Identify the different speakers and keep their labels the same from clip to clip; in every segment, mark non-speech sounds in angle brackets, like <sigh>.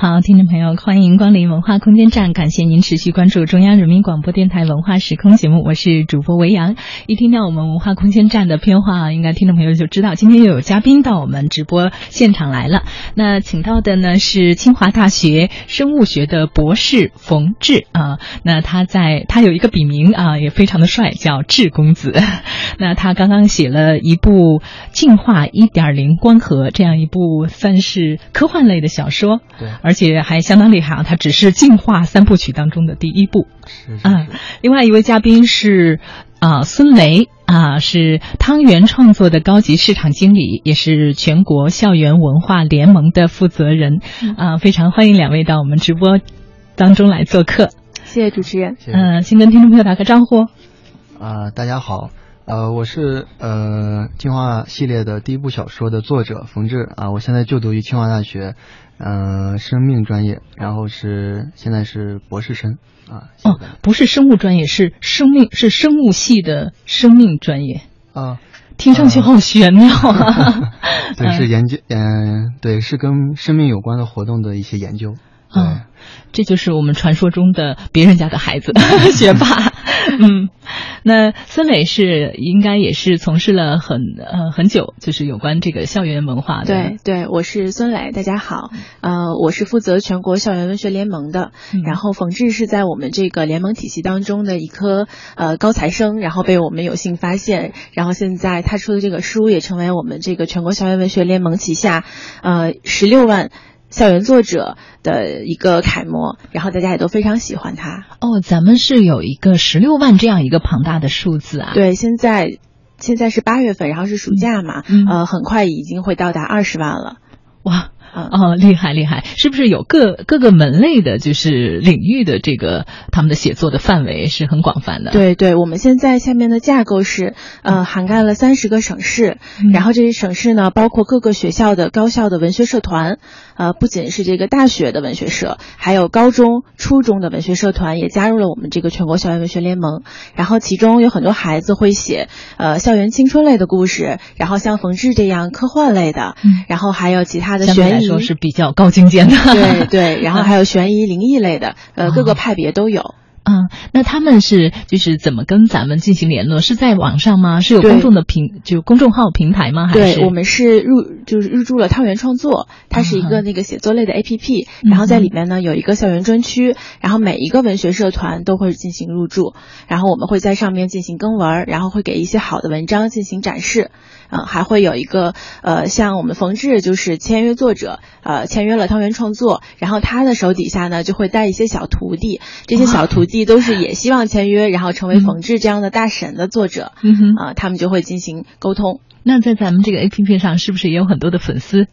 Speaker 1: 好，听众朋友，欢迎光临文化空间站，感谢您持续关注中央人民广播电台文化时空节目，我是主播维扬。一听到我们文化空间站的片话，应该听众朋友就知道今天又有嘉宾到我们直播现场来了。那请到的呢是清华大学生物学的博士冯志啊，那他在他有一个笔名啊，也非常的帅，叫志公子。<laughs> 那他刚刚写了一部《进化一点零光合》这样一部算是科幻类的小说，
Speaker 2: 对。
Speaker 1: 而且还相当厉害啊！它只是进化三部曲当中的第一部。
Speaker 2: 是是是。
Speaker 1: 另外一位嘉宾是啊孙雷啊，是汤圆创作的高级市场经理，也是全国校园文化联盟的负责人啊。非常欢迎两位到我们直播当中来做客。
Speaker 3: 谢谢主持人。
Speaker 1: 嗯，先跟听众朋友打个招呼。
Speaker 2: 啊，大家好，呃，我是呃进化系列的第一部小说的作者冯志啊，我现在就读于清华大学。嗯，生命专业，然后是现在是博士生啊。
Speaker 1: 哦，不是生物专业，是生命，是生物系的生命专业
Speaker 2: 啊。<laughs>
Speaker 1: 听上去好玄妙啊。<laughs> <laughs>
Speaker 2: 对，是研究，嗯，对，是跟生命有关的活动的一些研究。
Speaker 1: 嗯，这就是我们传说中的别人家的孩子，学霸。<laughs> 嗯，那孙磊是应该也是从事了很呃很久，就是有关这个校园文化的。
Speaker 3: 对对，我是孙磊，大家好。呃，我是负责全国校园文学联盟的。然后冯志是在我们这个联盟体系当中的一颗呃高材生，然后被我们有幸发现，然后现在他出的这个书也成为我们这个全国校园文学联盟旗下呃十六万。校园作者的一个楷模，然后大家也都非常喜欢他。
Speaker 1: 哦，咱们是有一个十六万这样一个庞大的数字啊。
Speaker 3: 对，现在现在是八月份，然后是暑假嘛，呃，很快已经会到达二十万了。
Speaker 1: 哇！哦，厉害厉害！是不是有各各个门类的，就是领域的这个他们的写作的范围是很广泛的？
Speaker 3: 对对，我们现在下面的架构是，呃，涵盖了三十个省市，然后这些省市呢，包括各个学校的高校的文学社团，呃，不仅是这个大学的文学社，还有高中、初中的文学社团也加入了我们这个全国校园文学联盟。然后其中有很多孩子会写，呃，校园青春类的故事，然后像冯志这样科幻类的，嗯然后还有其他的悬疑。
Speaker 1: 说是比较高精尖的，
Speaker 3: 对对，<laughs> 然后还有悬疑灵异类的，呃，各个派别都有。
Speaker 1: 嗯，那他们是就是怎么跟咱们进行联络？是在网上吗？是有公众的平就公众号平台吗？还
Speaker 3: 是对我们是入就是入驻了汤圆创作，它是一个那个写作类的 A P P，然后在里面呢有一个校园专区，然后每一个文学社团都会进行入驻，然后我们会在上面进行更文，然后会给一些好的文章进行展示。嗯，还会有一个呃，像我们冯志就是签约作者，呃，签约了汤圆创作，然后他的手底下呢就会带一些小徒弟，这些小徒弟都是也希望签约，然后成为冯志这样的大神的作者，
Speaker 1: 嗯哼，
Speaker 3: 啊，他们就会进行沟通。
Speaker 1: 那在咱们这个 A P P 上，是不是也有很多的粉丝？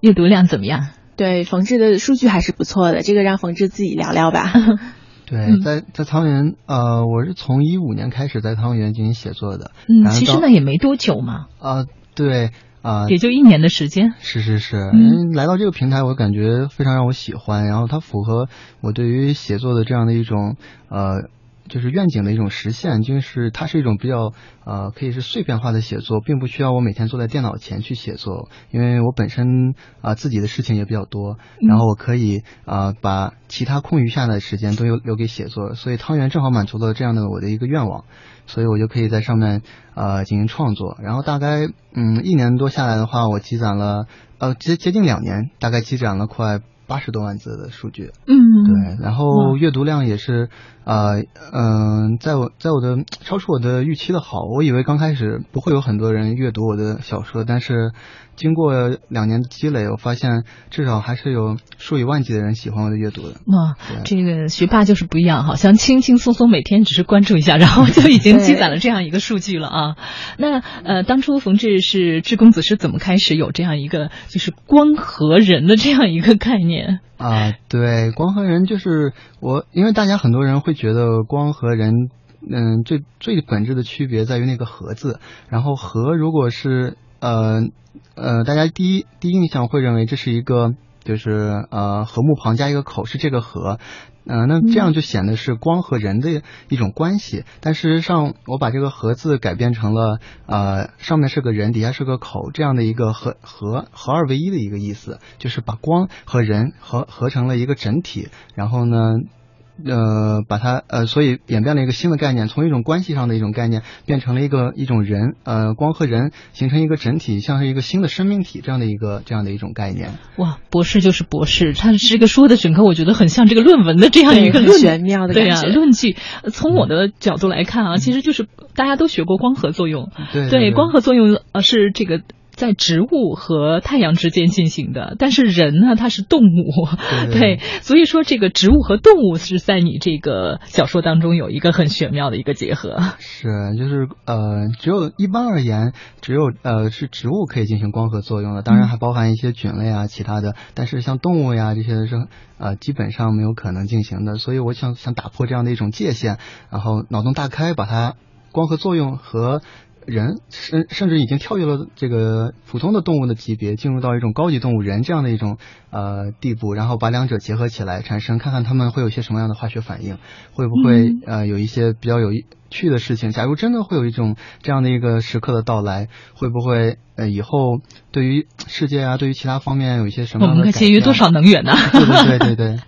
Speaker 1: 阅读量怎么样？
Speaker 3: 对，冯志的数据还是不错的，这个让冯志自己聊聊吧。<laughs>
Speaker 2: 对，在在汤圆，呃，我是从一五年开始在汤圆进行写作的。
Speaker 1: 嗯，其实呢也没多久嘛。
Speaker 2: 啊，对，啊，
Speaker 1: 也就一年的时间。
Speaker 2: 是是是，嗯，来到这个平台，我感觉非常让我喜欢，然后它符合我对于写作的这样的一种呃。就是愿景的一种实现，就是它是一种比较呃，可以是碎片化的写作，并不需要我每天坐在电脑前去写作，因为我本身啊自己的事情也比较多，然后我可以啊把其他空余下的时间都留留给写作，所以汤圆正好满足了这样的我的一个愿望，所以我就可以在上面呃进行创作，然后大概嗯一年多下来的话，我积攒了呃接接近两年，大概积攒了快。八十多万字的数据，
Speaker 1: 嗯，
Speaker 2: 对，然后阅读量也是，呃，嗯，在我在我的超出我的预期的好，我以为刚开始不会有很多人阅读我的小说，但是。经过两年的积累，我发现至少还是有数以万计的人喜欢我的阅读的。
Speaker 1: 哇，这个学霸就是不一样，好像轻轻松松每天只是关注一下，然后就已经积攒了这样一个数据了啊。那呃，当初冯志是志公子是怎么开始有这样一个就是光和人的这样一个概念
Speaker 2: 啊？对，光和人就是我，因为大家很多人会觉得光和人，嗯，最最本质的区别在于那个和字，然后和如果是。呃呃，大家第一第一印象会认为这是一个就是呃禾木旁加一个口是这个禾。嗯，那这样就显得是光和人的一种关系。但事实上，我把这个“盒字改变成了呃，上面是个人，底下是个口，这样的一个合合合二为一的一个意思，就是把光和人合合成了一个整体。然后呢？呃，把它呃，所以演变了一个新的概念，从一种关系上的一种概念，变成了一个一种人，呃，光和人形成一个整体，像是一个新的生命体这样的一个这样的一种概念。
Speaker 1: 哇，博士就是博士，他这个说的整个，我觉得很像这个论文的这样一个
Speaker 3: 论玄妙的
Speaker 1: 对呀论据。从我的角度来看啊，其实就是大家都学过光合作用，
Speaker 2: 对
Speaker 1: 光合作用呃是这个。在植物和太阳之间进行的，但是人呢，它是动物，<laughs> 对，所以说这个植物和动物是在你这个小说当中有一个很玄妙的一个结合。<laughs>
Speaker 2: 是，就是呃，只有一般而言，只有呃是植物可以进行光合作用的，当然还包含一些菌类啊，其他的，但是像动物呀这些是呃基本上没有可能进行的，所以我想想打破这样的一种界限，然后脑洞大开，把它光合作用和。人甚甚至已经跳跃了这个普通的动物的级别，进入到一种高级动物人这样的一种呃地步，然后把两者结合起来，产生看看他们会有些什么样的化学反应，会不会呃有一些比较有趣的事情。假如真的会有一种这样的一个时刻的到来，会不会呃以后对于世界啊，对于其他方面有一些什么？
Speaker 1: 我们可节约多少能源呢？
Speaker 2: 对对对对对。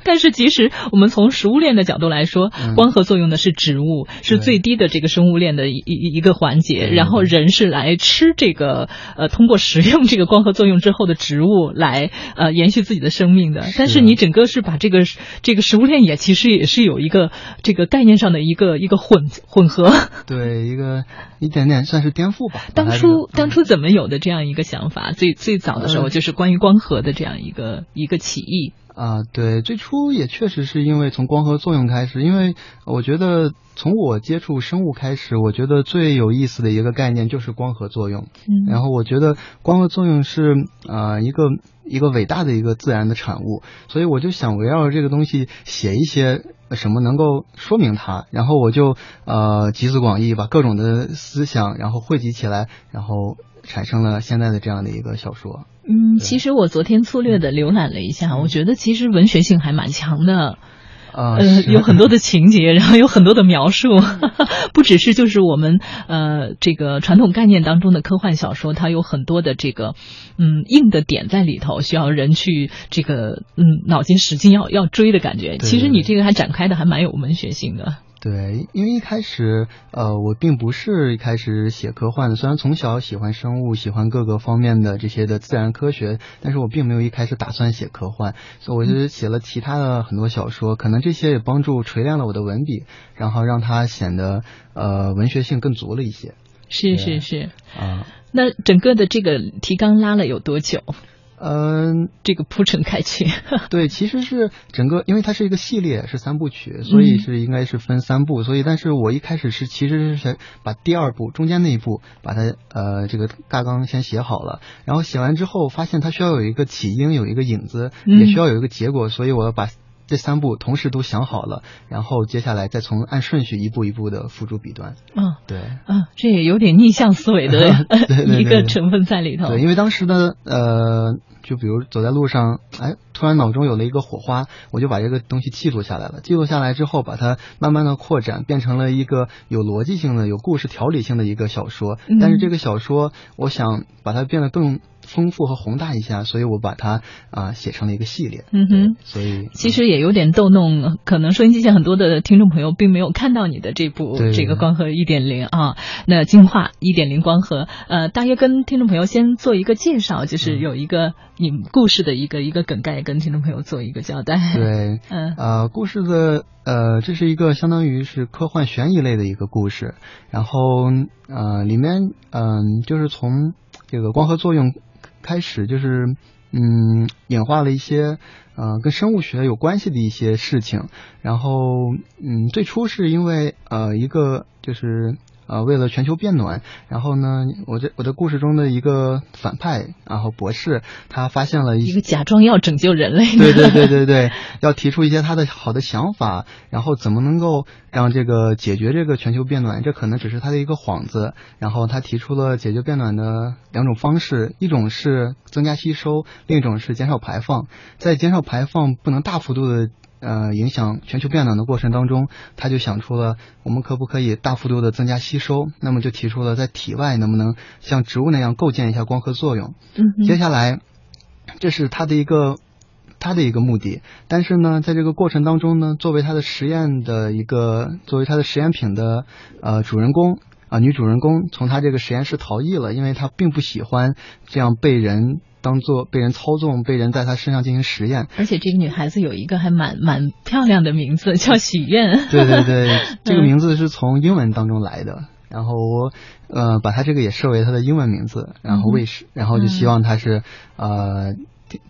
Speaker 2: <laughs>
Speaker 1: 但是其实我们从食物链的角度来说，光合作用的是植物，是最低的这个生物链的一一一个环节。然后人是来吃这个呃，通过食用这个光合作用之后的植物来呃延续自己的生命的。但是你整个是把这个这个食物链也其实也是有一个这个概念上的一个一个混混合。<laughs>
Speaker 2: 对，一个一点点算是颠覆吧。
Speaker 1: 当初当初怎么有的这样一个想法？最最早的时候就是关于光合的这样一个一个起义。
Speaker 2: 啊，对，最初也确实是因为从光合作用开始，因为我觉得从我接触生物开始，我觉得最有意思的一个概念就是光合作用。
Speaker 1: 嗯，
Speaker 2: 然后我觉得光合作用是啊一个一个伟大的一个自然的产物，所以我就想围绕这个东西写一些什么能够说明它，然后我就呃集思广益，把各种的思想然后汇集起来，然后产生了现在的这样的一个小说。
Speaker 1: 嗯，其实我昨天粗略的浏览了一下，我觉得其实文学性还蛮强的，
Speaker 2: 呃，
Speaker 1: 有很多的情节，<laughs> 然后有很多的描述，<laughs> 不只是就是我们呃这个传统概念当中的科幻小说，它有很多的这个嗯硬的点在里头，需要人去这个嗯脑筋使劲要要追的感觉。其实你这个还展开的还蛮有文学性的。
Speaker 2: 对，因为一开始，呃，我并不是一开始写科幻的，虽然从小喜欢生物，喜欢各个方面的这些的自然科学，但是我并没有一开始打算写科幻，所以我就写了其他的很多小说，可能这些也帮助锤炼了我的文笔，然后让它显得呃文学性更足了一些。
Speaker 1: 是是是。
Speaker 2: 啊，
Speaker 1: 那整个的这个提纲拉了有多久？
Speaker 2: 嗯，
Speaker 1: 这个铺陈开启，<laughs>
Speaker 2: 对，其实是整个，因为它是一个系列，是三部曲，所以是应该是分三部，所以，但是我一开始是其实是想把第二部中间那一部把它呃这个大纲先写好了，然后写完之后发现它需要有一个起因，有一个影子，也需要有一个结果，所以我要把。这三步同时都想好了，然后接下来再从按顺序一步一步的付诸笔端。
Speaker 1: 嗯，
Speaker 2: 对，
Speaker 1: 嗯，这也有点逆向思维的 <laughs> 一个成分在里头。
Speaker 2: 对，因为当时呢，呃，就比如走在路上，哎，突然脑中有了一个火花，我就把这个东西记录下来了。记录下来之后，把它慢慢的扩展，变成了一个有逻辑性的、有故事条理性的一个小说。但是这个小说，我想把它变得更。丰富和宏大一下，所以我把它啊写成了一个系列。
Speaker 1: 嗯哼，
Speaker 2: 所以
Speaker 1: 其实也有点逗弄，可能收音机前很多的听众朋友并没有看到你的这部这个光合一点零啊，那进化一点零光合，呃，大约跟听众朋友先做一个介绍，就是有一个你故事的一个一个梗概，跟听众朋友做一个交代。
Speaker 2: 对，<laughs>
Speaker 1: 嗯，
Speaker 2: 呃，故事的呃，这是一个相当于是科幻悬疑类的一个故事，然后呃，里面嗯，就是从这个光合作用。开始就是，嗯，演化了一些，呃，跟生物学有关系的一些事情。然后，嗯，最初是因为，呃，一个就是，呃为了全球变暖，然后呢，我这我的故事中的一个反派，然后博士，他发现了
Speaker 1: 一个假装要拯救人类，
Speaker 2: 对对对对 <laughs> 对，要提出一些他的好的想法，然后怎么能够让这个解决这个全球变暖，这可能只是他的一个幌子，然后他提出了解决变暖的两种方式，一种是增加吸收，另一种是减少排放，在减少排放不能大幅度的。呃，影响全球变暖的过程当中，他就想出了我们可不可以大幅度的增加吸收？那么就提出了在体外能不能像植物那样构建一下光合作用？
Speaker 1: 嗯，
Speaker 2: 接下来这是他的一个他的一个目的。但是呢，在这个过程当中呢，作为他的实验的一个作为他的实验品的呃主人公啊女主人公从他这个实验室逃逸了，因为他并不喜欢这样被人。当做被人操纵，被人在他身上进行实验，
Speaker 1: 而且这个女孩子有一个还蛮蛮漂亮的名字，叫许愿。
Speaker 2: 对 <laughs> 对对，<laughs> 这个名字是从英文当中来的，然后我呃把她这个也设为她的英文名字，然后卫士，然后就希望她是呃，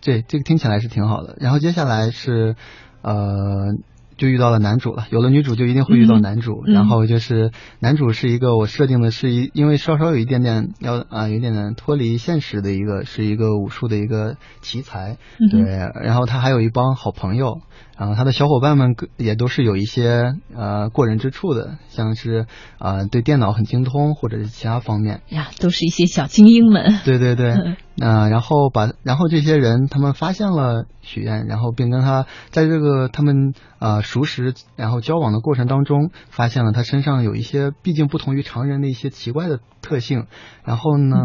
Speaker 2: 对这个听起来是挺好的。然后接下来是呃。就遇到了男主了，有了女主就一定会遇到男主，然后就是男主是一个我设定的是一，因为稍稍有一点点要啊有点点脱离现实的一个是一个武术的一个奇才，对，然后他还有一帮好朋友。然后他的小伙伴们也都是有一些呃过人之处的，像是啊对电脑很精通，或者是其他方面
Speaker 1: 呀，都是一些小精英们。
Speaker 2: 对对对，<laughs> 那然后把然后这些人他们发现了许愿，然后并跟他在这个他们呃熟识然后交往的过程当中，发现了他身上有一些毕竟不同于常人的一些奇怪的特性，然后呢。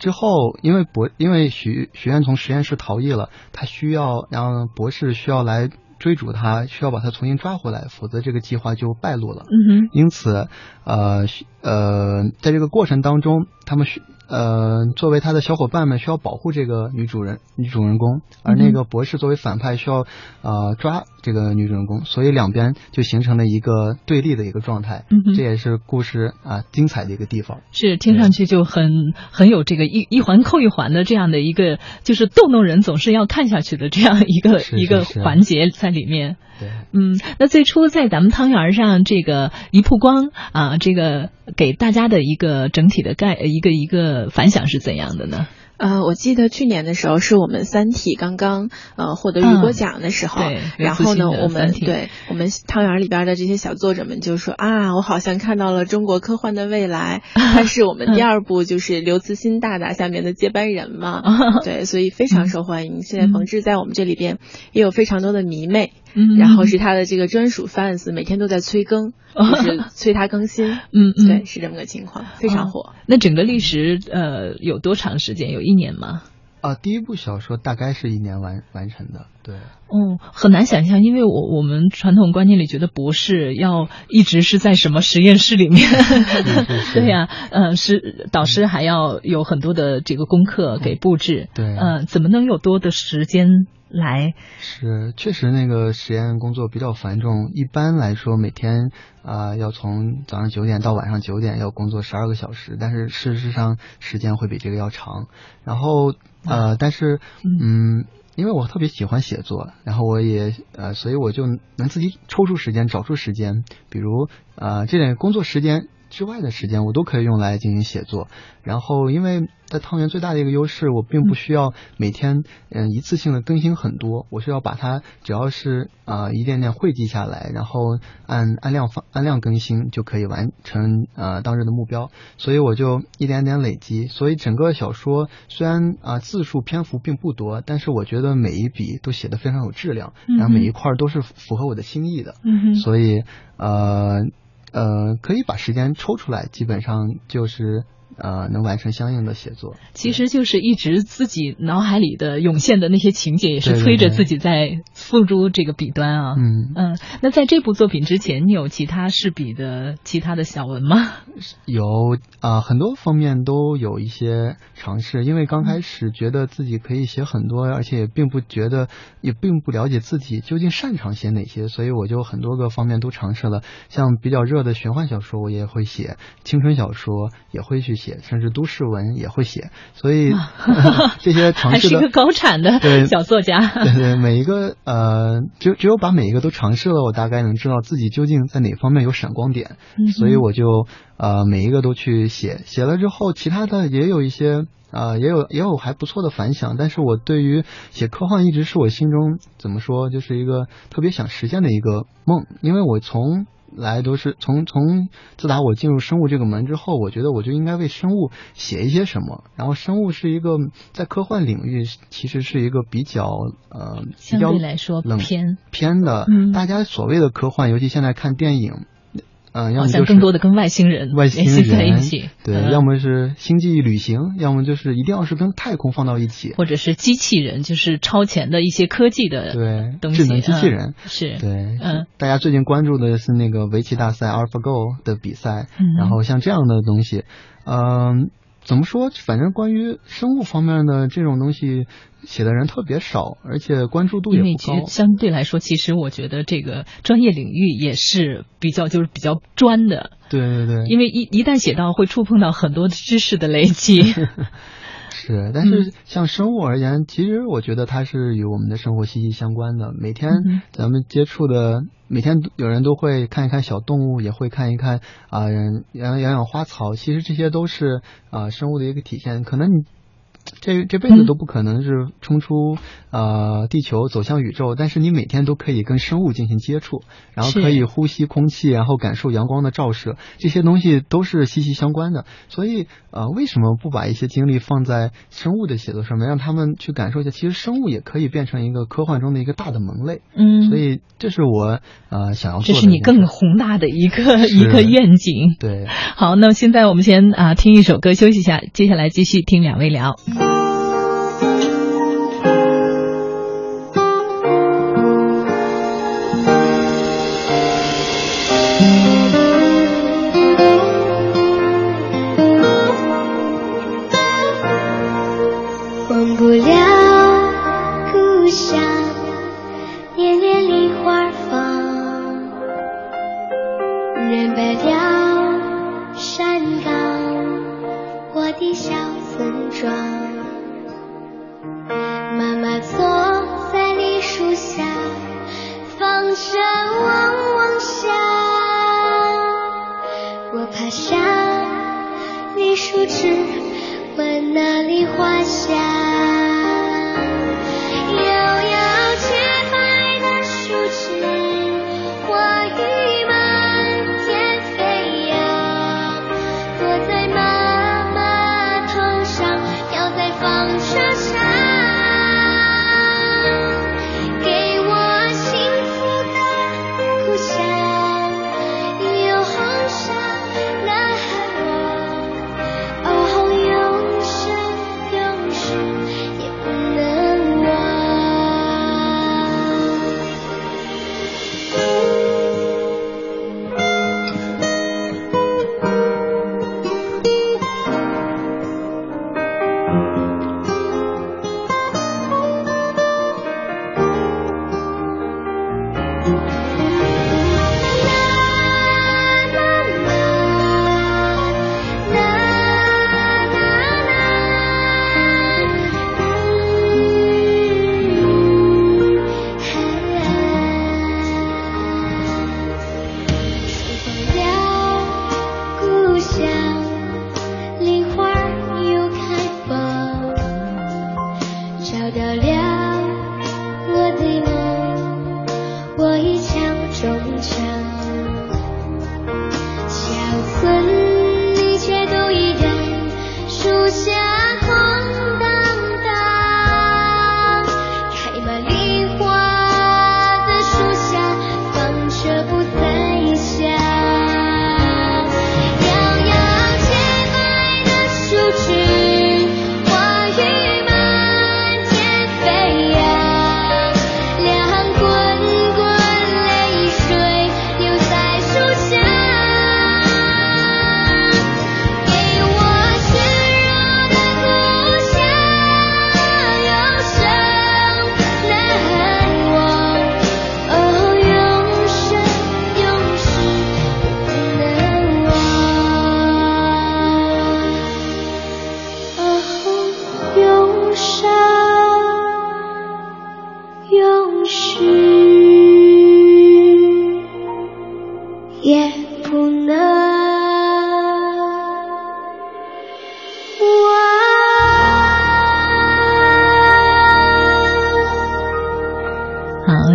Speaker 2: 之后，因为博因为许许愿从实验室逃逸了，他需要然后博士需要来追逐他，需要把他重新抓回来，否则这个计划就败露了。
Speaker 1: 嗯哼。
Speaker 2: 因此，呃呃，在这个过程当中，他们需。呃，作为他的小伙伴们需要保护这个女主人女主人公，而那个博士作为反派需要呃抓这个女主人公，所以两边就形成了一个对立的一个状态。
Speaker 1: 嗯，
Speaker 2: 这也是故事啊精彩的一个地方。
Speaker 1: 是听上去就很很有这个一一环扣一环的这样的一个，就是逗弄人总是要看下去的这样一个一个环节在里面。
Speaker 2: 对，
Speaker 1: 嗯，那最初在咱们汤圆上这个一曝光啊，这个给大家的一个整体的概一个一个反响是怎样的呢？
Speaker 3: 呃，我记得去年的时候是我们《三体》刚刚呃获得雨果奖的时候，然后呢，我们对我们汤圆里边的这些小作者们就说啊，我好像看到了中国科幻的未来，<laughs> 他是我们第二部就是刘慈欣大大下面的接班人嘛，<laughs> 对，所以非常受欢迎。现在冯志在我们这里边也有非常多的迷妹。
Speaker 1: 嗯，
Speaker 3: 然后是他的这个专属 fans，每天都在催更，<laughs> 就是催他更新。
Speaker 1: 嗯嗯，
Speaker 3: 对，是这么个情况，非常火。
Speaker 1: 那整个历时呃有多长时间？有一年吗？
Speaker 2: 啊，第一部小说大概是一年完完成的。对。
Speaker 1: 嗯，很难想象，因为我我们传统观念里觉得博士要一直是在什么实验室里面。<laughs> 对呀，嗯，是导师还要有很多的这个功课给布置。
Speaker 2: 对。
Speaker 1: 嗯，怎么能有多的时间？来
Speaker 2: 是确实那个实验工作比较繁重，一般来说每天啊要从早上九点到晚上九点要工作十二个小时，但是事实上时间会比这个要长。然后呃，但是嗯，因为我特别喜欢写作，然后我也呃，所以我就能自己抽出时间找出时间，比如呃这点工作时间。之外的时间我都可以用来进行写作，然后因为在汤圆最大的一个优势，我并不需要每天嗯一次性的更新很多，我需要把它只要是啊一点点汇集下来，然后按按量放按量更新就可以完成呃当日的目标，所以我就一点点累积，所以整个小说虽然啊字数篇幅并不多，但是我觉得每一笔都写的非常有质量，然后每一块都是符合我的心意的，嗯所以呃。呃，可以把时间抽出来，基本上就是呃能完成相应的写作。
Speaker 1: 其实就是一直自己脑海里的涌现的那些情节，也是催着自己在付诸这个笔端啊。
Speaker 2: 嗯
Speaker 1: 嗯，那在这部作品之前，你有其他试笔的其他的小文吗？
Speaker 2: 有啊，很多方面都有一些尝试，因为刚开始觉得自己可以写很多，而且也并不觉得，也并不了解自己究竟擅长写哪些，所以我就很多个方面都尝试了。像比较热的玄幻小说，我也会写；青春小说也会去写，甚至都市文也会写。所以 <laughs> 这些 <laughs> 尝试
Speaker 1: 还是一个高产的小作家。<laughs>
Speaker 2: 对对，每一个呃。呃，只只有把每一个都尝试了，我大概能知道自己究竟在哪方面有闪光点，
Speaker 4: 嗯
Speaker 2: 所以我就呃每一个都去写，写了之后，其他的也有一些。啊、也有也有还不错的反响，但是我对于写科幻一直是我心中怎么说，就是一个特别想实现的一个梦，因为我从来都是从从自打我进入生物这个门之后，我觉得我就应该为生物写一些什么。然后生物是一个在科幻领域其实是一个比较呃比
Speaker 4: 相
Speaker 2: 较
Speaker 4: 对来说
Speaker 2: 冷
Speaker 4: 偏，
Speaker 2: 偏的，
Speaker 4: 嗯。
Speaker 2: 大家所谓的科幻，尤其现在看电影，嗯、要
Speaker 4: 好
Speaker 2: 么就是
Speaker 4: 像更多的跟外星人
Speaker 2: 外星
Speaker 4: 人在一起，
Speaker 2: 对，
Speaker 4: 嗯。
Speaker 2: 要么是星际旅行，要么就是一定要是跟太空放到一起，
Speaker 4: 或者是机器人，就是超前的一些科技的
Speaker 2: 对，
Speaker 4: 东西，
Speaker 2: 智能机器
Speaker 4: 嗯
Speaker 2: 人。
Speaker 4: 是，
Speaker 2: 对，
Speaker 4: 嗯，
Speaker 2: 大家最近关注的是那个围棋大赛 AlphaGo 的比赛，
Speaker 4: 嗯。
Speaker 2: 然后像这样的东西，嗯、怎么说？反正关于生物方面的这种东西写的人特别少，而且关注度也不高。
Speaker 4: 其实相对来说，其实我觉得这个专业领域也是比较就是比较专的，
Speaker 2: 对对对，
Speaker 4: 因为一一旦写到会触碰到很多知识的累积。<laughs>
Speaker 2: 是，但是像生物而言，其实我觉得它是与我们的生活息息相关的。每天
Speaker 4: 嗯
Speaker 2: 咱们接触的，每天有人都会看一看小动物，也会看一看啊、养养养花草，其实这些都是啊、生物的一个体现。可能你。这这辈子都不可能是冲出呃地球走向宇宙，但是你每天都可以跟生物进行接触，然后可以呼吸空气，然后感受阳光的照射，这些东西都是息息相关的。所以呃，为什么不把一些精力放在生物的写作上面，让他们去感受一下，其实生物也可以变成一个科幻中的一个大的门类。
Speaker 4: 嗯，
Speaker 2: 所以这是我呃想要做
Speaker 4: 这。是你更宏大的一个一个愿景。
Speaker 2: 对。
Speaker 4: 好，那现在我们先啊、听一首歌休息一下，接下来继续听两位聊。
Speaker 5: 也不能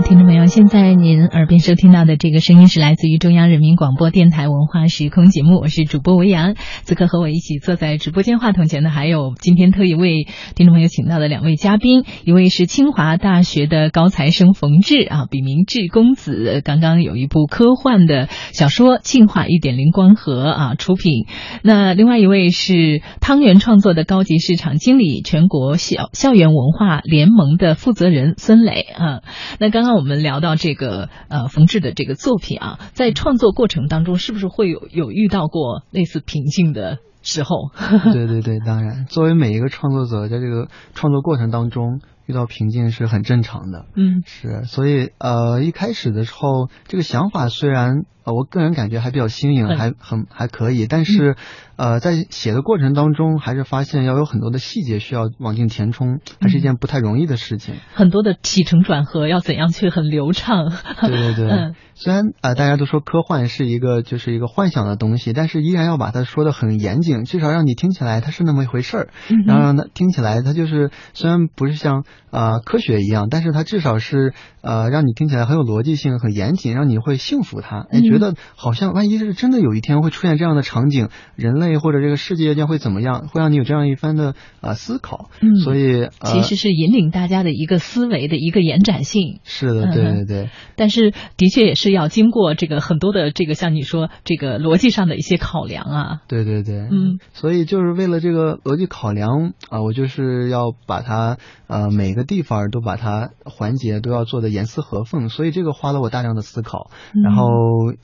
Speaker 1: 听众朋友，现在您耳边收听到的这个声音是来自于中央人民广播电台文化时空节目，我是主播维扬。此刻和我一起坐在直播间话筒前的还有今天特意为听众朋友请到的两位嘉宾，一位是清华大学的高材生冯志啊，笔名志公子，刚刚有一部科幻的小说《庆化一点零光合》啊出品。那另外一位是汤圆创作的高级市场经理，全国校校园文化联盟的负责人孙磊啊。那刚刚我们聊到这个呃冯志的这个作品啊，在创作过程当中，是不是会有有遇到过类似瓶颈的时候？<laughs>
Speaker 2: 对对对，当然，作为每一个创作者，在这个创作过程当中遇到瓶颈是很正常的。
Speaker 1: 嗯
Speaker 2: 是，所以呃，一开始的时候，这个想法虽然呃，我个人感觉还比较新颖，
Speaker 1: 嗯
Speaker 2: 还很还可以，但是呃，在写的过程当中，还是发现要有很多的细节需要往进填充，还是一件不太容易的事情。
Speaker 1: 很多的起承转合要怎样去很流畅？
Speaker 2: 对 <laughs> 对对，
Speaker 1: 嗯。
Speaker 2: 虽然呃大家都说科幻是一个就是一个幻想的东西，但是依然要把它说的很严谨，至少让你听起来它是那么一回事儿，
Speaker 1: 嗯
Speaker 2: 然后让它听起来它就是虽然不是像呃科学一样，但是它至少是呃让你听起来很有逻辑性、很严谨，让你会信服它，觉得好像万一是真的有一天会出现这样的场景，人类或者这个世界将会怎么样，会让你有这样一番的呃思考，
Speaker 1: 嗯
Speaker 2: 所以呃
Speaker 1: 其实是引领大家的一个思维的一个延展性。
Speaker 2: 是的，对对对。
Speaker 1: 但是的确也是要经过这个很多的这个像你说这个逻辑上的一些考量啊。
Speaker 2: 对对对，
Speaker 1: 嗯，
Speaker 2: 所以就是为了这个逻辑考量啊、我就是要把它呃每个地方都把它环节都要做的严丝合缝，所以这个花了我大量的思考，
Speaker 1: 嗯
Speaker 2: 然后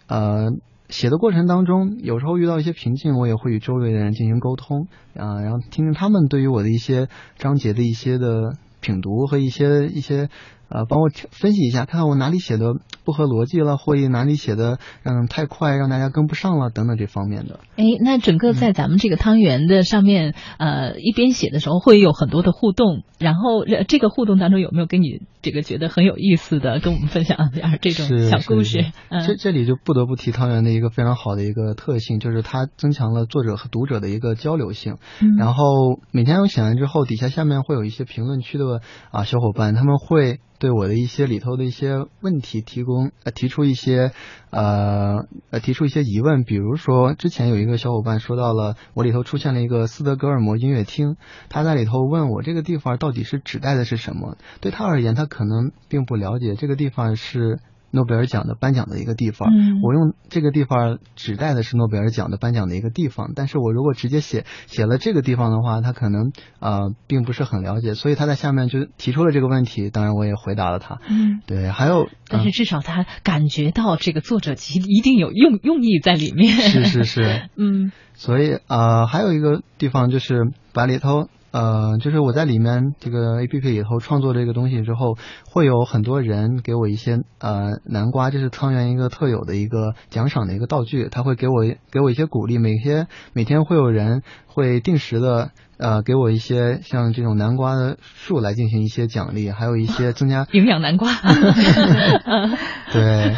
Speaker 2: 呃。写的过程当中，有时候遇到一些瓶颈，我也会与周围的人进行沟通，啊、然后听听他们对于我的一些章节的一些的品读和一些一些呃，帮我分析一下，看看我哪里写的不合逻辑了，或者哪里写的嗯太快，让大家跟不上了等等这方面的。
Speaker 1: 哎，那整个在咱们这个汤圆的上面，呃，一边写的时候会有很多的互动，然后呃这个互动当中有没有跟你这个觉得很有意思的，跟我们分享一下这种小故事
Speaker 2: 这这里就不得不提汤圆的一个非常好的一个特性，就是它增强了作者和读者的一个交流性。
Speaker 1: 嗯
Speaker 2: 然后每天我写完之后，底下下面会有一些评论区的啊小伙伴，他们会对我的一些里头的一些问题提供呃提出一些呃呃提出一些疑问，比如说之前有一个小伙伴说到了我里头出现了一个斯德哥尔摩音乐厅，他在里头问我这个地方到底是指代的是什么？对他而言，他可能并不了解这个地方是。诺贝尔奖的颁奖的一个地方，
Speaker 1: 嗯
Speaker 2: 我用这个地方指代的是诺贝尔奖的颁奖的一个地方，但是我如果直接写写了这个地方的话，他可能呃并不是很了解，所以他在下面就提出了这个问题，当然我也回答了他。
Speaker 1: 嗯，
Speaker 2: 对，还有，
Speaker 1: 但是至少他感觉到这个作者其实一定有用用意在里面。
Speaker 2: 是是是，<laughs>
Speaker 1: 嗯
Speaker 2: 所以呃还有一个地方就是把里头。呃，就是我在里面这个 A P P 里头创作这个东西之后，会有很多人给我一些呃南瓜，就是汤圆一个特有的一个奖赏的一个道具，他会给我给我一些鼓励，每天每天会有人会定时的呃给我一些像这种南瓜的树来进行一些奖励，还有一些增加 <laughs>
Speaker 1: 营养南瓜。<laughs>
Speaker 2: 对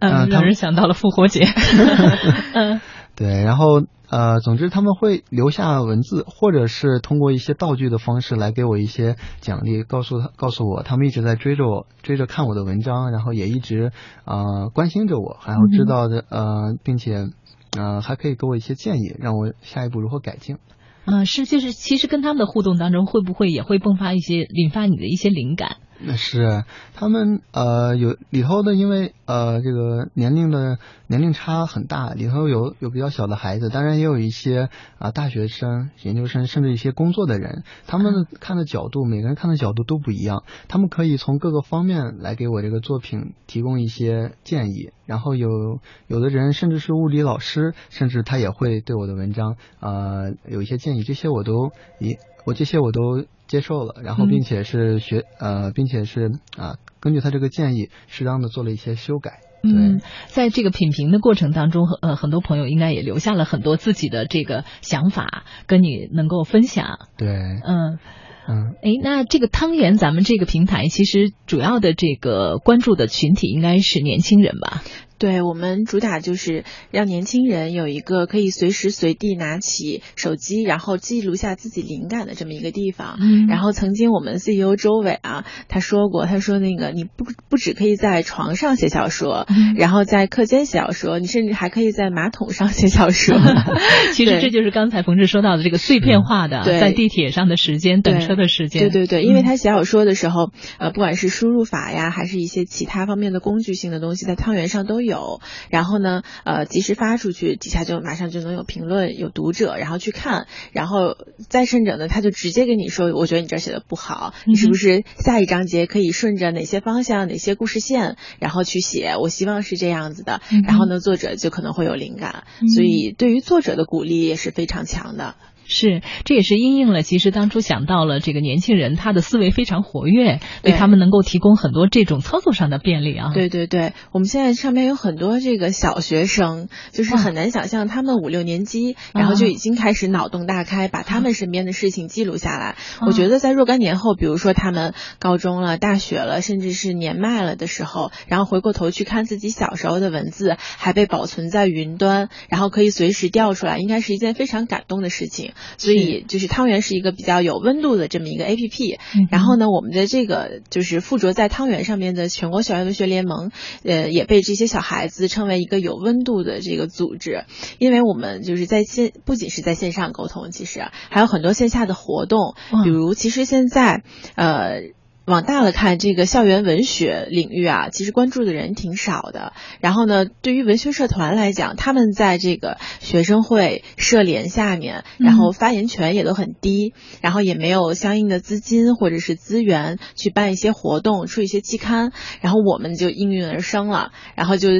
Speaker 1: 嗯，让人想到了复活节。<laughs> 嗯
Speaker 2: 对，然后呃，总之他们会留下文字，或者是通过一些道具的方式来给我一些奖励，告诉他告诉我他们一直在追着我，追着看我的文章，然后也一直呃关心着我，然后知道的、呃，并且呃还可以给我一些建议，让我下一步如何改进。
Speaker 1: 啊，是就是其实跟他们的互动当中，会不会也会迸发一些引发你的一些灵感？
Speaker 2: 那是他们呃有里头的，因为呃这个年龄的年龄差很大，里头有有比较小的孩子，当然也有一些啊、大学生、研究生，甚至一些工作的人，他们看的角度，每个人看的角度都不一样，他们可以从各个方面来给我这个作品提供一些建议，然后有有的人甚至是物理老师，甚至他也会对我的文章呃有一些建议，这些我都一我这些我都接受了，然后
Speaker 1: 嗯
Speaker 2: 并且是学、呃，并且是啊，根据他这个建议，适当的做了一些修改。
Speaker 1: 嗯，在这个品评的过程当中，呃，很多朋友应该也留下了很多自己的这个想法，跟你能够分享。
Speaker 2: 对，
Speaker 1: 嗯，
Speaker 2: 嗯，
Speaker 1: 哎，那这个汤圆，咱们这个平台其实主要的这个关注的群体应该是年轻人吧？
Speaker 3: 对我们主打就是让年轻人有一个可以随时随地拿起手机，然后记录下自己灵感的这么一个地方。
Speaker 1: 嗯
Speaker 3: 然后曾经我们 CEO 周伟啊，他说过，他说那个你不不只可以在床上写小说，
Speaker 1: 嗯
Speaker 3: 然后在课间写小说，你甚至还可以在马桶上写小说。<laughs>
Speaker 1: 其实这就是刚才冯志说到的这个碎片化的，
Speaker 3: 对
Speaker 1: 在地铁上的时间、等车的时间。
Speaker 3: 对对对，因为
Speaker 1: 嗯
Speaker 3: 他写小说的时候，呃，不管是输入法呀，还是一些其他方面的工具性的东西，在汤圆上都有。然后呢，呃，及时发出去，底下就马上就能有评论、有读者，然后去看。然后再甚者呢，他就直接跟你说，我觉得你这儿写的不好，你是不是下一章节可以顺着哪些方向、哪些故事线，然后去写？我希望是这样子的。
Speaker 1: 嗯
Speaker 3: 然后呢，作者就可能会有灵感。所以对于作者的鼓励也是非常强的。
Speaker 1: 是，这也是因应了，其实当初想到了这个年轻人，他的思维非常活跃，为
Speaker 3: 对
Speaker 1: 他们能够提供很多这种操作上的便利啊。
Speaker 3: 对对对，我们现在上面有很多这个小学生，就是很难想象他们五六年级，然后就已经开始脑洞大开，把他们身边的事情记录下来。我觉得在若干年后，比如说他们高中了、大学了，甚至是年迈了的时候，然后回过头去看自己小时候的文字，还被保存在云端，然后可以随时调出来，应该是一件非常感动的事情。所以就是汤圆是一个比较有温度的这么一个 A P P，
Speaker 1: 嗯
Speaker 3: 然后呢，我们的这个就是附着在汤圆上面的全国校园文学联盟，呃，也被这些小孩子称为一个有温度的这个组织，因为我们就是在线，不仅是在线上沟通，其实啊还有很多线下的活动，比如其实现在呃。往大了看，这个校园文学领域啊，其实关注的人挺少的。然后呢，对于文学社团来讲，他们在这个学生会、社联下面，然后发言权也都很低，然后也没有相应的资金或者是资源去办一些活动、出一些期刊。然后我们就应运而生了，然后就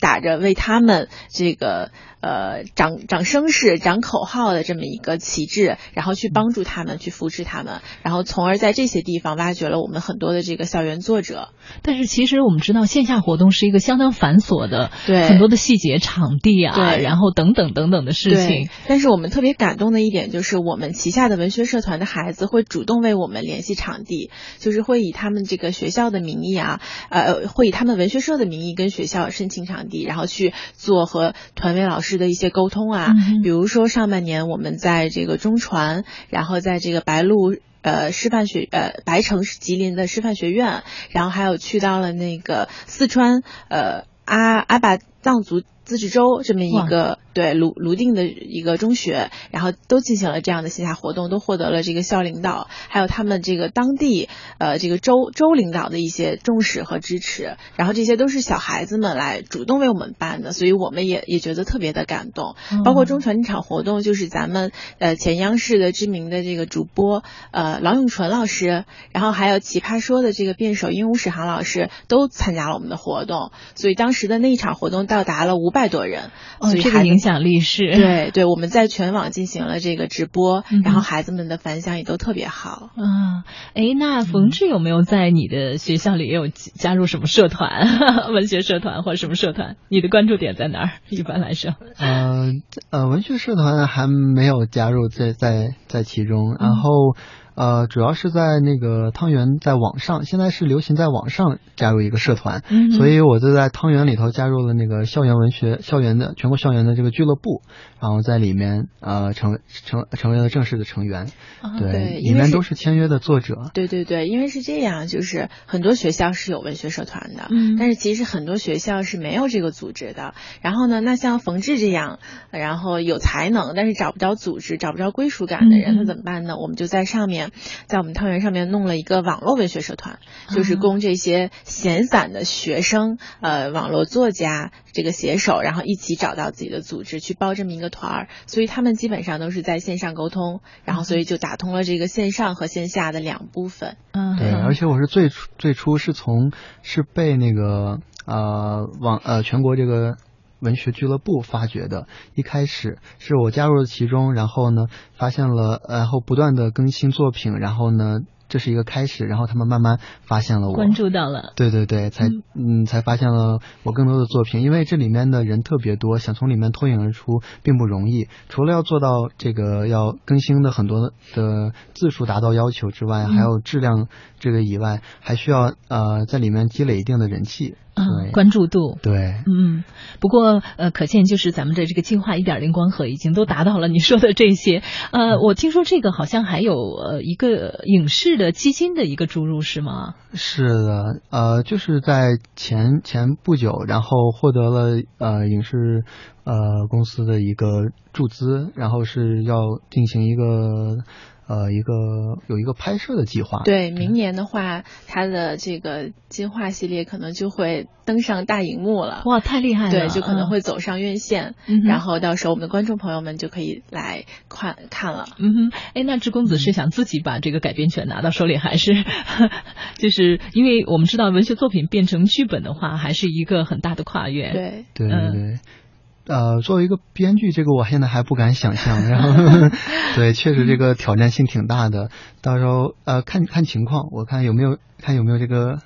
Speaker 3: 打着为他们这个呃长长声势、长口号的这么一个旗帜，然后去帮助他们、去扶持他们，然后从而在这些地方挖掘了我们很多的这个校园作者。
Speaker 1: 但是其实我们知道，线下活动是一个相当繁琐的，
Speaker 3: 对
Speaker 1: 很多的细节、场地啊，然后等等等等的事情。，
Speaker 3: 但是我们特别感动的一点就是，我们旗下的文学社团的孩子会主动为我们联系场地，就是会以他们这个学校的名义啊，呃，会以他们文学社的名义跟学校申请场地，然后去做和团委老师的一些沟通啊。
Speaker 1: 嗯
Speaker 3: 比如说上半年我们在这个中传，然后在这个白鹿。呃，师范学呃，白城是吉林的师范学院，然后还有去到了那个四川呃阿阿坝藏族自治州这么一个对泸泸定的一个中学，然后都进行了这样的线下活动，都获得了这个校领导还有他们这个当地呃这个州州领导的一些重视和支持，然后这些都是小孩子们来主动为我们办的，所以我们也也觉得特别的感动。包括中传这场活动，就是咱们呃前央视的知名的这个主播呃郎永淳老师，然后还有奇葩说的这个辩手鹦鹉史航老师都参加了我们的活动，所以当时的那一场活动到达了五百多人，
Speaker 1: 哦
Speaker 3: 所以，
Speaker 1: 这个影响力是。
Speaker 3: 对对，我们在全网进行了这个直播，
Speaker 1: 嗯
Speaker 3: 然后孩子们的反响也都特别好。
Speaker 1: 嗯，哎，那冯志有没有在你的学校里也有加入什么社团、<laughs> 文学社团或者什么社团？你的关注点在哪儿？一般来说，
Speaker 2: 呃呃，文学社团还没有加入在在在其中，然后呃，主要是在那个汤圆在网上，现在是流行在网上加入一个社团，
Speaker 1: 嗯。
Speaker 2: 所以我就在汤圆里头加入了那个校园文学校园的全国校园的这个俱乐部，然后在里面呃成成成为了正式的成员，
Speaker 1: 啊
Speaker 2: 对，里面都是签约的作者，
Speaker 3: 对对对，因为是这样，就是很多学校是有文学社团的，
Speaker 1: 嗯
Speaker 3: 但是其实很多学校是没有这个组织的。然后呢，那像冯志这样，然后有才能但是找不着组织、找不着归属感的人，
Speaker 1: 嗯
Speaker 3: 怎么办呢？我们就在上面，在我们汤圆上面弄了一个网络文学社团，就是
Speaker 1: 啊
Speaker 3: 供这些闲散的学生、呃，网络作家这个写手，然后一起找到自己的组织去报这么一个团儿。所以他们基本上都是在线上沟通，然后所以就打通了这个线上和线下的两部分。
Speaker 1: 嗯，
Speaker 2: 对，而且我是最初最初是从是被那个呃网呃全国这个文学俱乐部发掘的。一开始是我加入了其中，然后呢发现了，然后不断的更新作品，然后呢这是一个开始，然后他们慢慢发现了我，
Speaker 1: 关注到了。
Speaker 2: 对对对，才嗯才发现了我更多的作品，因为这里面的人特别多，想从里面脱颖而出并不容易。除了要做到这个要更新的很多的字数达到要求之外，还有质量这个以外，还需要呃在里面积累一定的人气。
Speaker 1: 啊，关注度。
Speaker 2: 对，
Speaker 1: 嗯，不过呃，可见就是咱们的这个进化一点零光合已经都达到了你说的这些。呃，我听说这个好像还有呃一个影视的基金的一个注入是吗？
Speaker 2: 是的，呃，就是在前前不久，然后获得了呃影视呃公司的一个注资，然后是要进行一个呃一个有一个拍摄的计划。
Speaker 3: 对，明年的话，它的这个进化系列可能就会登上大荧幕了。
Speaker 1: 哇，太厉害了！
Speaker 3: 对，就可能
Speaker 1: 嗯
Speaker 3: 会走上院线，
Speaker 1: 嗯
Speaker 3: 然后到时候我们的观众朋友们就可以来看看了。
Speaker 1: 嗯哼，哎，那志公子是想自己把这个改编权拿到手里，还是 <laughs> 就是因为我们知道文学作品变成剧本的话，还是一个很大的跨越。，
Speaker 3: 对，
Speaker 2: 对对
Speaker 1: 嗯
Speaker 2: 对。呃，作为一个编剧，这个我现在还不敢想象。然后，<laughs> 对，确实这个挑战性挺大的。到时候呃，看看情况，我看有没有看有没有这个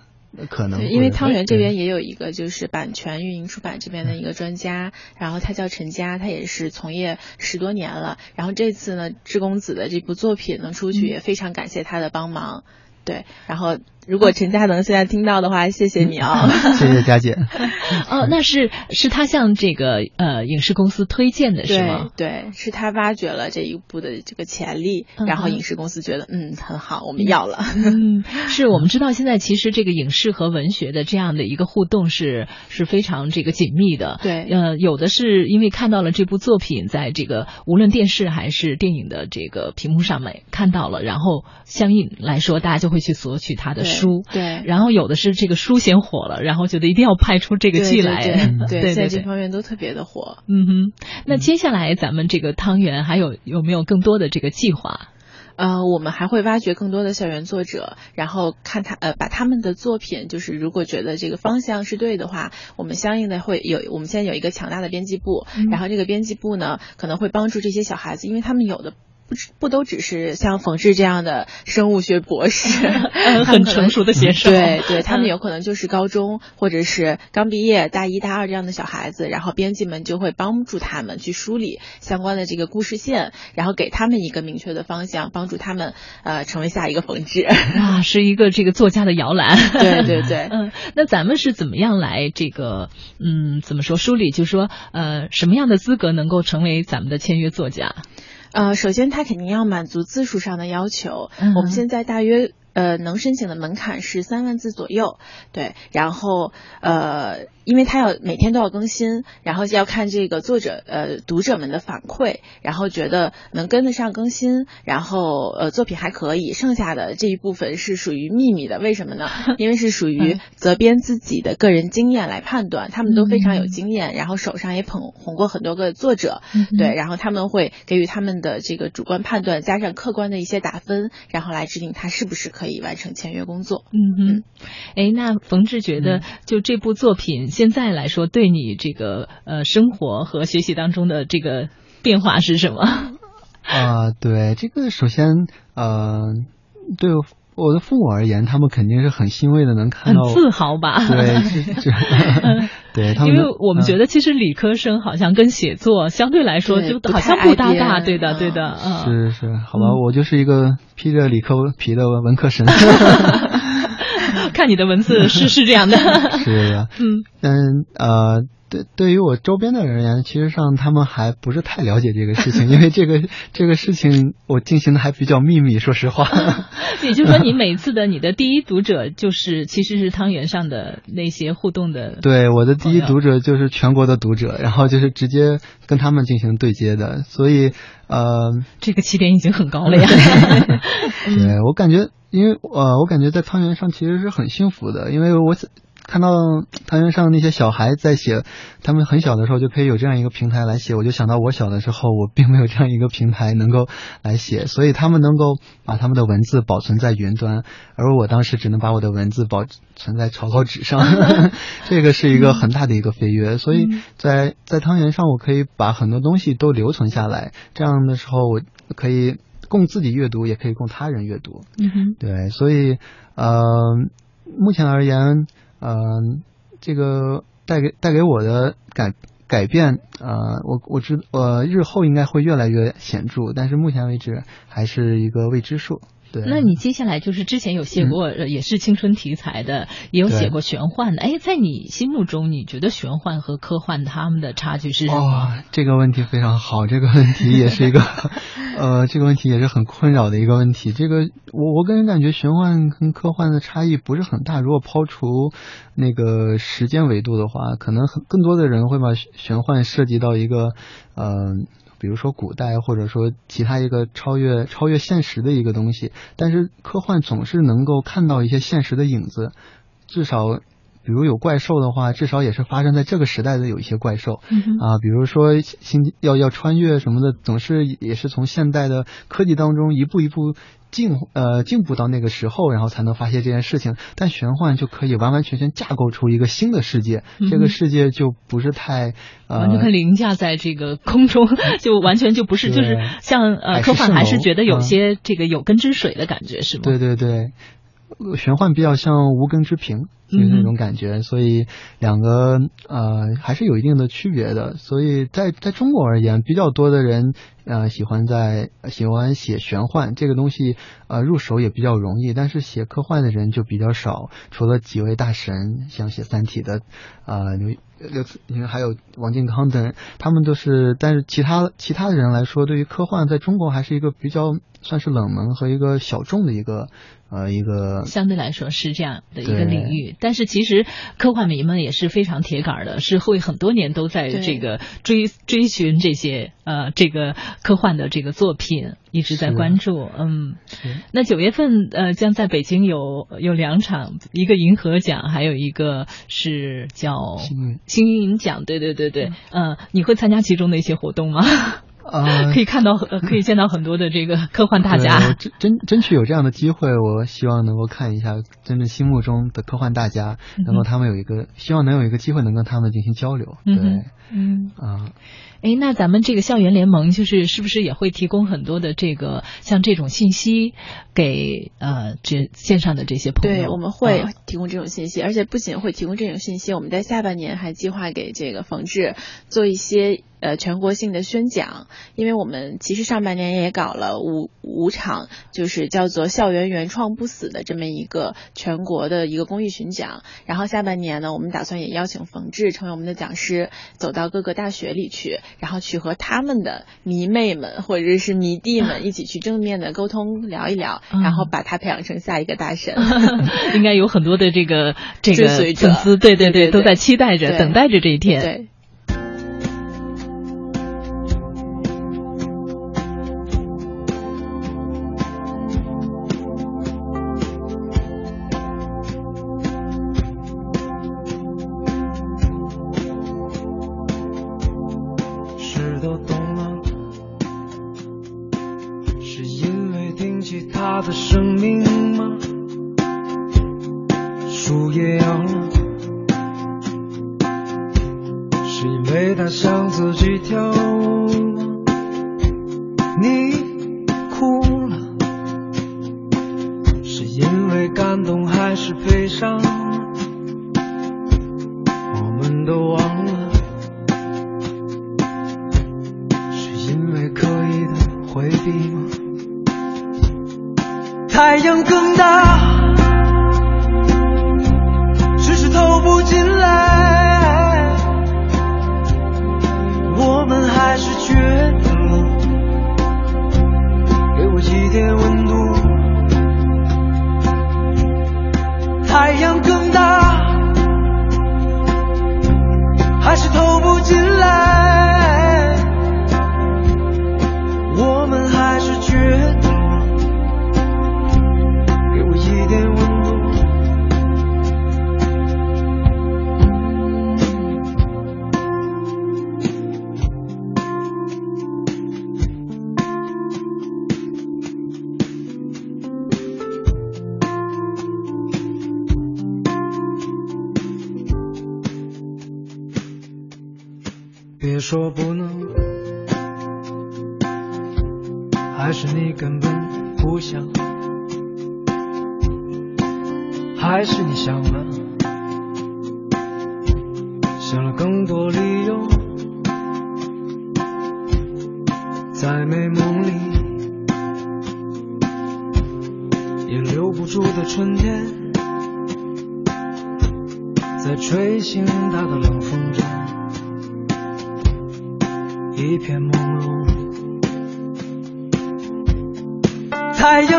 Speaker 2: 可能。
Speaker 3: 对，因为汤圆这边也有一个就是版权运营出版这边的一个专家，然后他叫陈佳，他也是从业十多年了。然后这次呢，志公子的这部作品能出去，也非常感谢他的帮忙。对，然后如果陈嘉能现在听到的话，谢谢你啊。
Speaker 2: 谢谢佳姐。<laughs>
Speaker 1: 哦，那是是他向这个呃影视公司推荐的是吗？
Speaker 3: 对，是他挖掘了这一部的这个潜力，
Speaker 1: 嗯
Speaker 3: 然后影视公司觉得嗯很好，我们要了。
Speaker 1: 嗯，<laughs> 是我们知道现在其实这个影视和文学的这样的一个互动是是非常这个紧密的。
Speaker 3: 对
Speaker 1: 呃，有的是因为看到了这部作品，在这个无论电视还是电影的这个屏幕上面看到了，然后相应来说，大家就会去索取他的
Speaker 3: 对
Speaker 1: 书。
Speaker 3: 对
Speaker 1: 然后有的是这个书先火了，然后觉得一定要拍出这个
Speaker 3: 对对
Speaker 1: 戏来。
Speaker 3: 对在这。方面都特别的火。
Speaker 1: 嗯哼，那接下来咱们这个汤圆还有有没有更多的这个计划？
Speaker 3: 呃，我们还会挖掘更多的校园作者，然后看他呃，把他们的作品，就是如果觉得这个方向是对的话，我们相应的会有，我们现在有一个强大的编辑部，
Speaker 1: 嗯
Speaker 3: 然后这个编辑部呢，可能会帮助这些小孩子，因为他们有的。不只不都只是像冯志这样的生物学博士，<laughs>
Speaker 1: 很成熟的写手
Speaker 3: 对对，他们
Speaker 1: 嗯
Speaker 3: 有可能就是高中或者是刚毕业大一大二这样的小孩子，然后编辑们就会帮助他们去梳理相关的这个故事线，然后给他们一个明确的方向，帮助他们呃成为下一个冯志。
Speaker 1: 啊，是一个这个作家的摇篮。
Speaker 3: 对对 <laughs> 对
Speaker 1: 嗯，那咱们是怎么样来这个嗯怎么说梳理？就是说呃什么样的资格能够成为咱们的签约作家？
Speaker 3: 呃，首先它肯定要满足字数上的要求，
Speaker 1: 嗯
Speaker 3: 我们现在大约。呃，能申请的门槛是三万字左右，对，然后呃，因为他要每天都要更新，然后要看这个作者呃读者们的反馈，然后觉得能跟得上更新，然后呃作品还可以，剩下的这一部分是属于秘密的，为什么呢？因为是属于
Speaker 1: 嗯。
Speaker 3: 责编自己的个人经验来判断，他们都非常有
Speaker 1: 嗯。
Speaker 3: 经验，然后手上也捧红过很多个作者，对，然后他们会给予他们的这个主观判断，加上客观的一些打分，然后来制定他是不是可以完成签约工作。
Speaker 1: 嗯哼，哎，那冯志觉得就这部作品现在来说，对你这个呃生活和学习当中的这个变化是什么？<laughs>
Speaker 2: 啊、对这个，首先呃，对我的父母而言，他们肯定是很欣慰的，能看到
Speaker 1: 很自豪吧？
Speaker 2: 对，<laughs> <laughs> 对他们，
Speaker 1: 因为我们觉
Speaker 2: 得。
Speaker 1: 其实理科生好像跟写作相对来说就好
Speaker 3: 不太
Speaker 1: 像不搭嘎，对的，
Speaker 3: 嗯
Speaker 1: 对的，嗯。
Speaker 2: 是是，好吧，
Speaker 1: 嗯
Speaker 2: 我就是一个披着理科皮的文科生。<laughs>
Speaker 1: 看你的文字是是这样的，<laughs>
Speaker 2: 是的，<laughs>
Speaker 1: 嗯。
Speaker 2: 但呃，对对于我周边的人而言，其实上他们还不是太了解这个事情，因为这个这个事情我进行的还比较秘密，说实话。<laughs>
Speaker 1: 也就是说，你每次的你的第一读者就是其实是汤圆上的那些互动的，
Speaker 2: 对，我的第一读者就是全国的读者，然后就是直接跟他们进行对接的，所以呃，
Speaker 1: 这个起点已经很高了呀。
Speaker 2: 对我感觉，因为呃，我感觉在汤圆上其实是很幸福的，因为我看到汤圆上那些小孩在写，他们很小的时候就可以有这样一个平台来写，我就想到我小的时候我并没有这样一个平台能够来写，所以他们能够把他们的文字保存在云端，而我当时只能把我的文字保存在草稿纸上，<laughs> 这个是一个很大的一个飞跃，所以在在汤圆上我可以把很多东西都留存下来，这样的时候我可以。供自己阅读，也可以供他人阅读。
Speaker 1: 嗯哼，
Speaker 2: 对，所以呃，目前而言，呃，这个带给带给我的改改变，呃，我我知呃日后应该会越来越显著，但是目前为止还是一个未知数。对，
Speaker 1: 那你接下来就是之前有写过，呃也是青春题材的，也有写过玄幻的。哎，在你心目中，你觉得玄幻和科幻他们的差距是什么？
Speaker 2: 哦，这个问题非常好，这个问题也是一个，<laughs> 呃，这个问题也是很困扰的一个问题。这个我我个人感觉玄幻跟科幻的差异不是很大。如果抛除那个时间维度的话，可能很更多的人会把玄幻涉及到一个，嗯、比如说古代，或者说其他一个超越超越现实的一个东西，但是科幻总是能够看到一些现实的影子，至少。比如有怪兽的话，至少也是发生在这个时代的有一些怪兽，
Speaker 1: 嗯
Speaker 2: 啊，比如说星要要穿越什么的，总是也是从现代的科技当中一步一步进呃进步到那个时候，然后才能发现这件事情。但玄幻就可以完完全全架构出一个新的世界，
Speaker 1: 嗯
Speaker 2: 这个世界就不是太呃
Speaker 1: 完全可以凌驾在这个空中，<laughs> 就完全就不是，就是像呃科幻还是觉得有
Speaker 2: 嗯
Speaker 1: 些这个有根之水的感觉，是吗？
Speaker 2: 对对对，呃玄幻比较像无根之萍，就是那种感觉，所以两个呃还是有一定的区别的。所以在在中国而言，比较多的人呃喜欢在喜欢写玄幻这个东西，呃入手也比较容易，但是写科幻的人就比较少，除了几位大神，像写《三体》的呃刘刘慈欣还有王靖康等人，他们都是，但是其他其他的人来说，对于科幻在中国还是一个比较算是冷门和一个小众的一个呃一个
Speaker 1: 相对来说是这样的一个领域，但是其实科幻迷们也是非常铁杆的，是会很多年都在这个追追寻这些呃这个科幻的这个作品，一直在关注。嗯，那九月份呃将在北京有有两场，一个银河奖，还有一个是叫星云奖。对对对对，呃，你会参加其中的一些活动吗？
Speaker 2: 啊 <laughs>
Speaker 1: 可以看到呃可以见到很多的这个科幻大家。
Speaker 2: 争争争取有这样的机会，我希望能够看一下真正心目中的科幻大家，能够他们有一个希望能有一个机会能跟他们进行交流。对
Speaker 1: 嗯。
Speaker 2: 啊，
Speaker 1: 哎，那咱们这个校园联盟就是是不是也会提供很多的这个像这种信息给呃这线上的这些朋友？
Speaker 3: 对，我们会
Speaker 1: 啊
Speaker 3: 提供这种信息，而且不仅会提供这种信息，我们在下半年还计划给这个冯志做一些呃全国性的宣讲，因为我们其实上半年也搞了五五场，就是叫做“校园原创不死”的这么一个全国的一个公益巡讲，然后下半年呢，我们打算也邀请冯志成为我们的讲师，走到各个大学里去，然后去和他们的迷妹们或者是迷弟们一起去正面的沟通聊一聊，
Speaker 1: 嗯
Speaker 3: 然后把他培养成下一个大神。<laughs>
Speaker 1: 应该有很多的这个这个粉丝，对对
Speaker 3: 对对
Speaker 1: 都在期待着、等待着这一天。
Speaker 3: 对。
Speaker 6: 说不能。还是你根本不想？还是你想了，想了更多理由，在美梦里。也留不住的春天，在吹醒大的冷风中，一片朦胧。太阳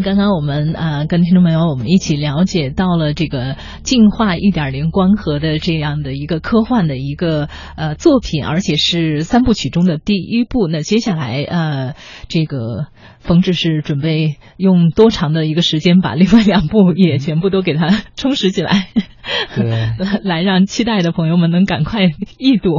Speaker 1: 刚刚我们啊、跟听众朋友我们一起了解到了这个进化一点零光合的这样的一个科幻的一个呃作品，而且是三部曲中的第一部。那接下来呃，这个冯志是准备用多长的一个时间把另外两部也全部都给它 <laughs> 充实起来，
Speaker 2: 对
Speaker 1: 来让期待的朋友们能赶快一睹。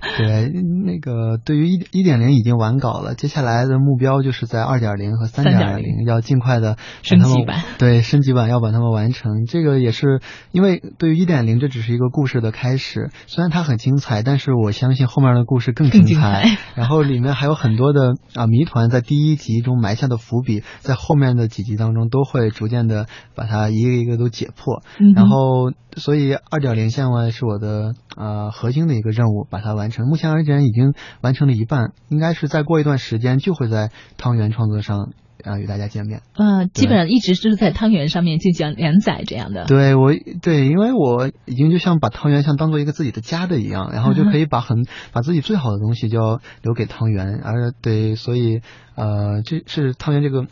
Speaker 1: <laughs>
Speaker 2: 对，那个对于一一点零已经完稿了，接下来的目标就是在二点零和三点零要尽快的
Speaker 1: 升级版。
Speaker 2: 对，升级版要把它们完成。这个也是因为对于一点零这只是一个故事的开始，虽然它很精彩，但是我相信后面的故事更
Speaker 1: 更精
Speaker 2: 精彩。然后里面还有很多的啊谜团，在第一集中埋下的伏笔，在后面的几集当中都会逐渐的把它一个一个都解破。
Speaker 1: 嗯
Speaker 2: 然后，所以二点零现在是我的呃核心的一个任务，把它完成。目前而言已经完成了一半，应该是再过一段时间就会在汤圆创作上啊、与大家见面。
Speaker 1: 呃，基本上一直是在汤圆上面进行连载这样的。
Speaker 2: 对我对，因为我已经就像把汤圆像当做一个自己的家的一样，然后就可以把很把自己最好的东西就要留给汤圆，而对，所以呃，这是汤圆这个。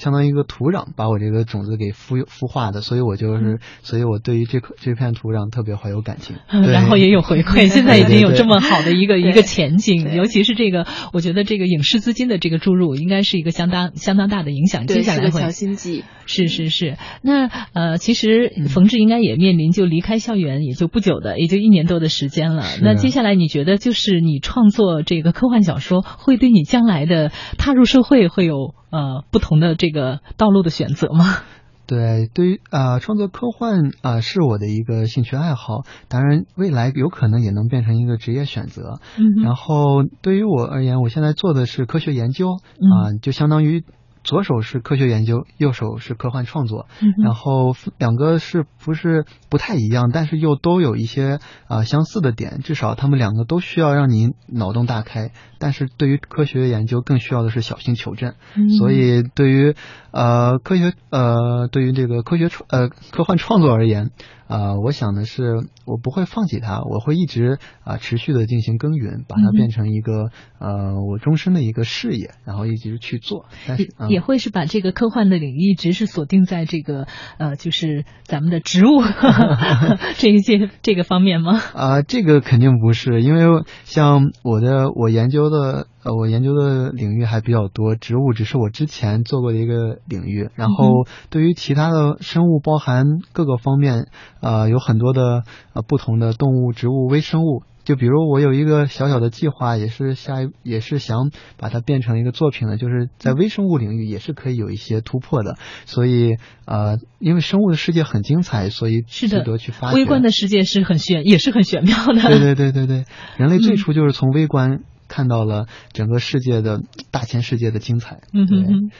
Speaker 2: 相当于一个土壤，把我这个种子给孵孵化的，所以我就是，所以我对于这颗这片土壤特别怀有感情。对
Speaker 1: 然后也有回馈，<laughs> 现在已经有这么好的一个一个前景，尤其是这个，我觉得这个影视资金的这个注入，应该是一个相当相当大的影响。接，下来会
Speaker 3: 是个强心剂。
Speaker 1: 是是是，那呃，其实冯志应该也面临就离开校园也就不久的，也就一年多的时间了。那接下来你觉得就是你创作这个科幻小说，会对你将来的踏入社会会有呃不同的这个道路的选择吗？<laughs>
Speaker 2: 对，对于啊、呃创作科幻啊、呃是我的一个兴趣爱好，当然未来有可能也能变成一个职业选择。
Speaker 1: 嗯
Speaker 2: 然后对于我而言，我现在做的是科学研究
Speaker 1: 嗯
Speaker 2: 啊、就相当于左手是科学研究，右手是科幻创作，
Speaker 1: 嗯
Speaker 2: 然后两个是不是不太一样，但是又都有一些啊、呃相似的点，至少他们两个都需要让您脑洞大开，但是对于科学研究更需要的是小心求证，
Speaker 1: 嗯
Speaker 2: 所以对于呃科学呃对于这个科学创呃科幻创作而言。啊、我想的是，我不会放弃它，我会一直啊、持续的进行耕耘，把它变成一个、呃我终身的一个事业，然后一直去做。但是、嗯、
Speaker 1: 也会是把这个科幻的领域一直是锁定在这个呃，就是咱们的植物 <laughs> <laughs> 这一些这个方面吗？
Speaker 2: 啊、这个肯定不是，因为像我的我研究的呃，我研究的领域还比较多，植物只是我之前做过的一个领域。然后对于其他的生物，包含各个方面，呃，有很多的呃不同的动物、植物、微生物。就比如我有一个小小的计划，也是下一也是想把它变成一个作品的，就是在微生物领域也是可以有一些突破的。所以呃，因为生物的世界很精彩，所以值得去发掘。
Speaker 1: 微观的世界是很玄，也是很玄妙的。
Speaker 2: 对对对对对，人类最
Speaker 1: 嗯
Speaker 2: 初就是从微观看到了整个世界的大千世界的精彩。
Speaker 1: 嗯哼哼。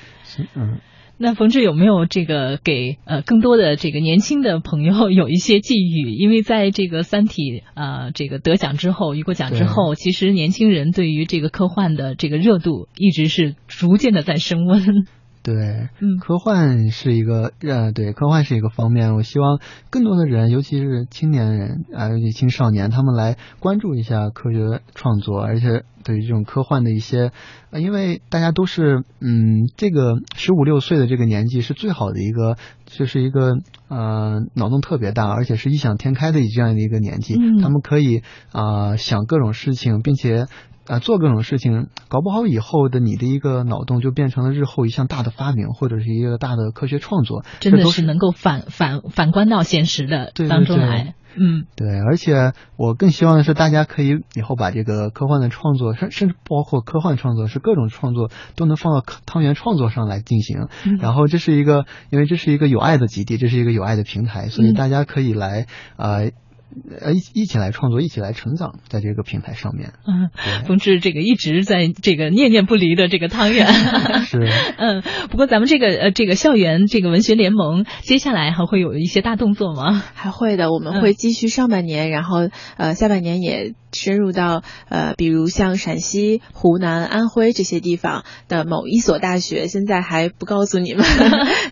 Speaker 2: 嗯。
Speaker 1: 那冯志有没有这个给呃更多的这个年轻的朋友有一些寄语？因为在这个《三体》呃这个得奖之后，雨果奖之后，其实年轻人对于这个科幻的这个热度一直是逐渐的在升温。
Speaker 2: 对，
Speaker 1: 嗯
Speaker 2: 科幻是一个呃，对，科幻是一个方面。我希望更多的人，尤其是青年人啊、尤其青少年，他们来关注一下科学创作，而且对于这种科幻的一些，呃，因为大家都是嗯，这个十五六岁的这个年纪是最好的一个，就是一个呃脑洞特别大，而且是异想天开的这样的一个年纪，
Speaker 1: 嗯
Speaker 2: 他们可以啊、想各种事情，并且。啊，做各种事情，搞不好以后的你的一个脑洞就变成了日后一项大的发明，或者是一个大的科学创作，
Speaker 1: 真的
Speaker 2: 都
Speaker 1: 是能够反反反观到现实的当中
Speaker 2: 对
Speaker 1: 来。嗯。
Speaker 2: 对，而且我更希望的是，大家可以以后把这个科幻的创作，甚甚至包括科幻创作，是各种创作都能放到汤圆创作上来进行。
Speaker 1: 嗯。
Speaker 2: 然后这是一个，因为这是一个有爱的基地，这是一个有爱的平台，所以
Speaker 1: 嗯。
Speaker 2: 大家可以来呃呃一一起来创作，一起来成长，在这个平台上面。
Speaker 1: 嗯，
Speaker 2: 对 <laughs>
Speaker 1: 冯志这个一直在这个念念不离的这个汤圆。<laughs>
Speaker 2: 是。<laughs>
Speaker 1: 嗯，不过咱们这个呃这个校园这个文学联盟，接下来还会有一些大动作吗？
Speaker 3: 还会的，我们
Speaker 1: 嗯
Speaker 3: 会继续上半年，然后呃下半年也深入到呃比如像陕西、湖南、安徽这些地方的某一所大学，现在还不告诉你们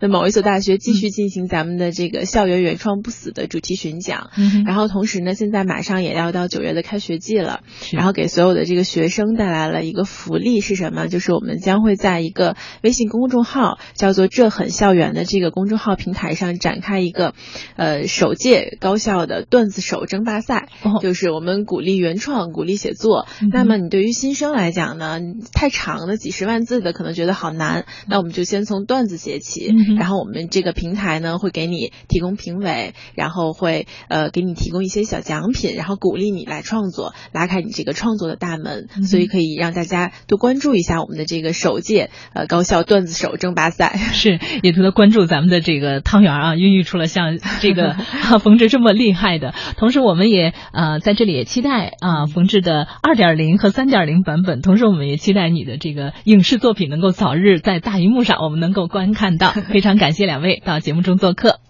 Speaker 3: 的某一所大学，继续进行咱们的这个校园原创不死的主题巡讲。
Speaker 1: 嗯
Speaker 3: 然后同时呢，现在马上也要到九月的开学季了，然后给所有的这个学生带来了一个福利是什么？就是我们将会在一个微信公众号叫做“这很校园”的这个公众号平台上展开一个呃首届高校的段子手争霸赛，
Speaker 1: 哦
Speaker 3: 就是我们鼓励原创，鼓励写作。
Speaker 1: 嗯
Speaker 3: 那么你对于新生来讲呢，太长的几十万字的可能觉得好难，那我们就先从段子写起，
Speaker 1: 嗯
Speaker 3: 然后我们这个平台呢会给你提供评委，然后会呃给你提供一些小奖品，然后鼓励你来创作，拉开你这个创作的大门，
Speaker 1: 嗯
Speaker 3: 所以可以让大家多关注一下我们的这个首届呃高校段子手争霸赛。<laughs>
Speaker 1: 是，也值得关注咱们的这个汤圆啊，孕育出了像这个 <laughs> 啊冯志这么厉害的。同时，我们也呃在这里也期待啊冯志的二点零和三点零版本。同时，我们也期待你的这个影视作品能够早日在大荧幕上我们能够观看到。<laughs> 非常感谢两位到节目中做客。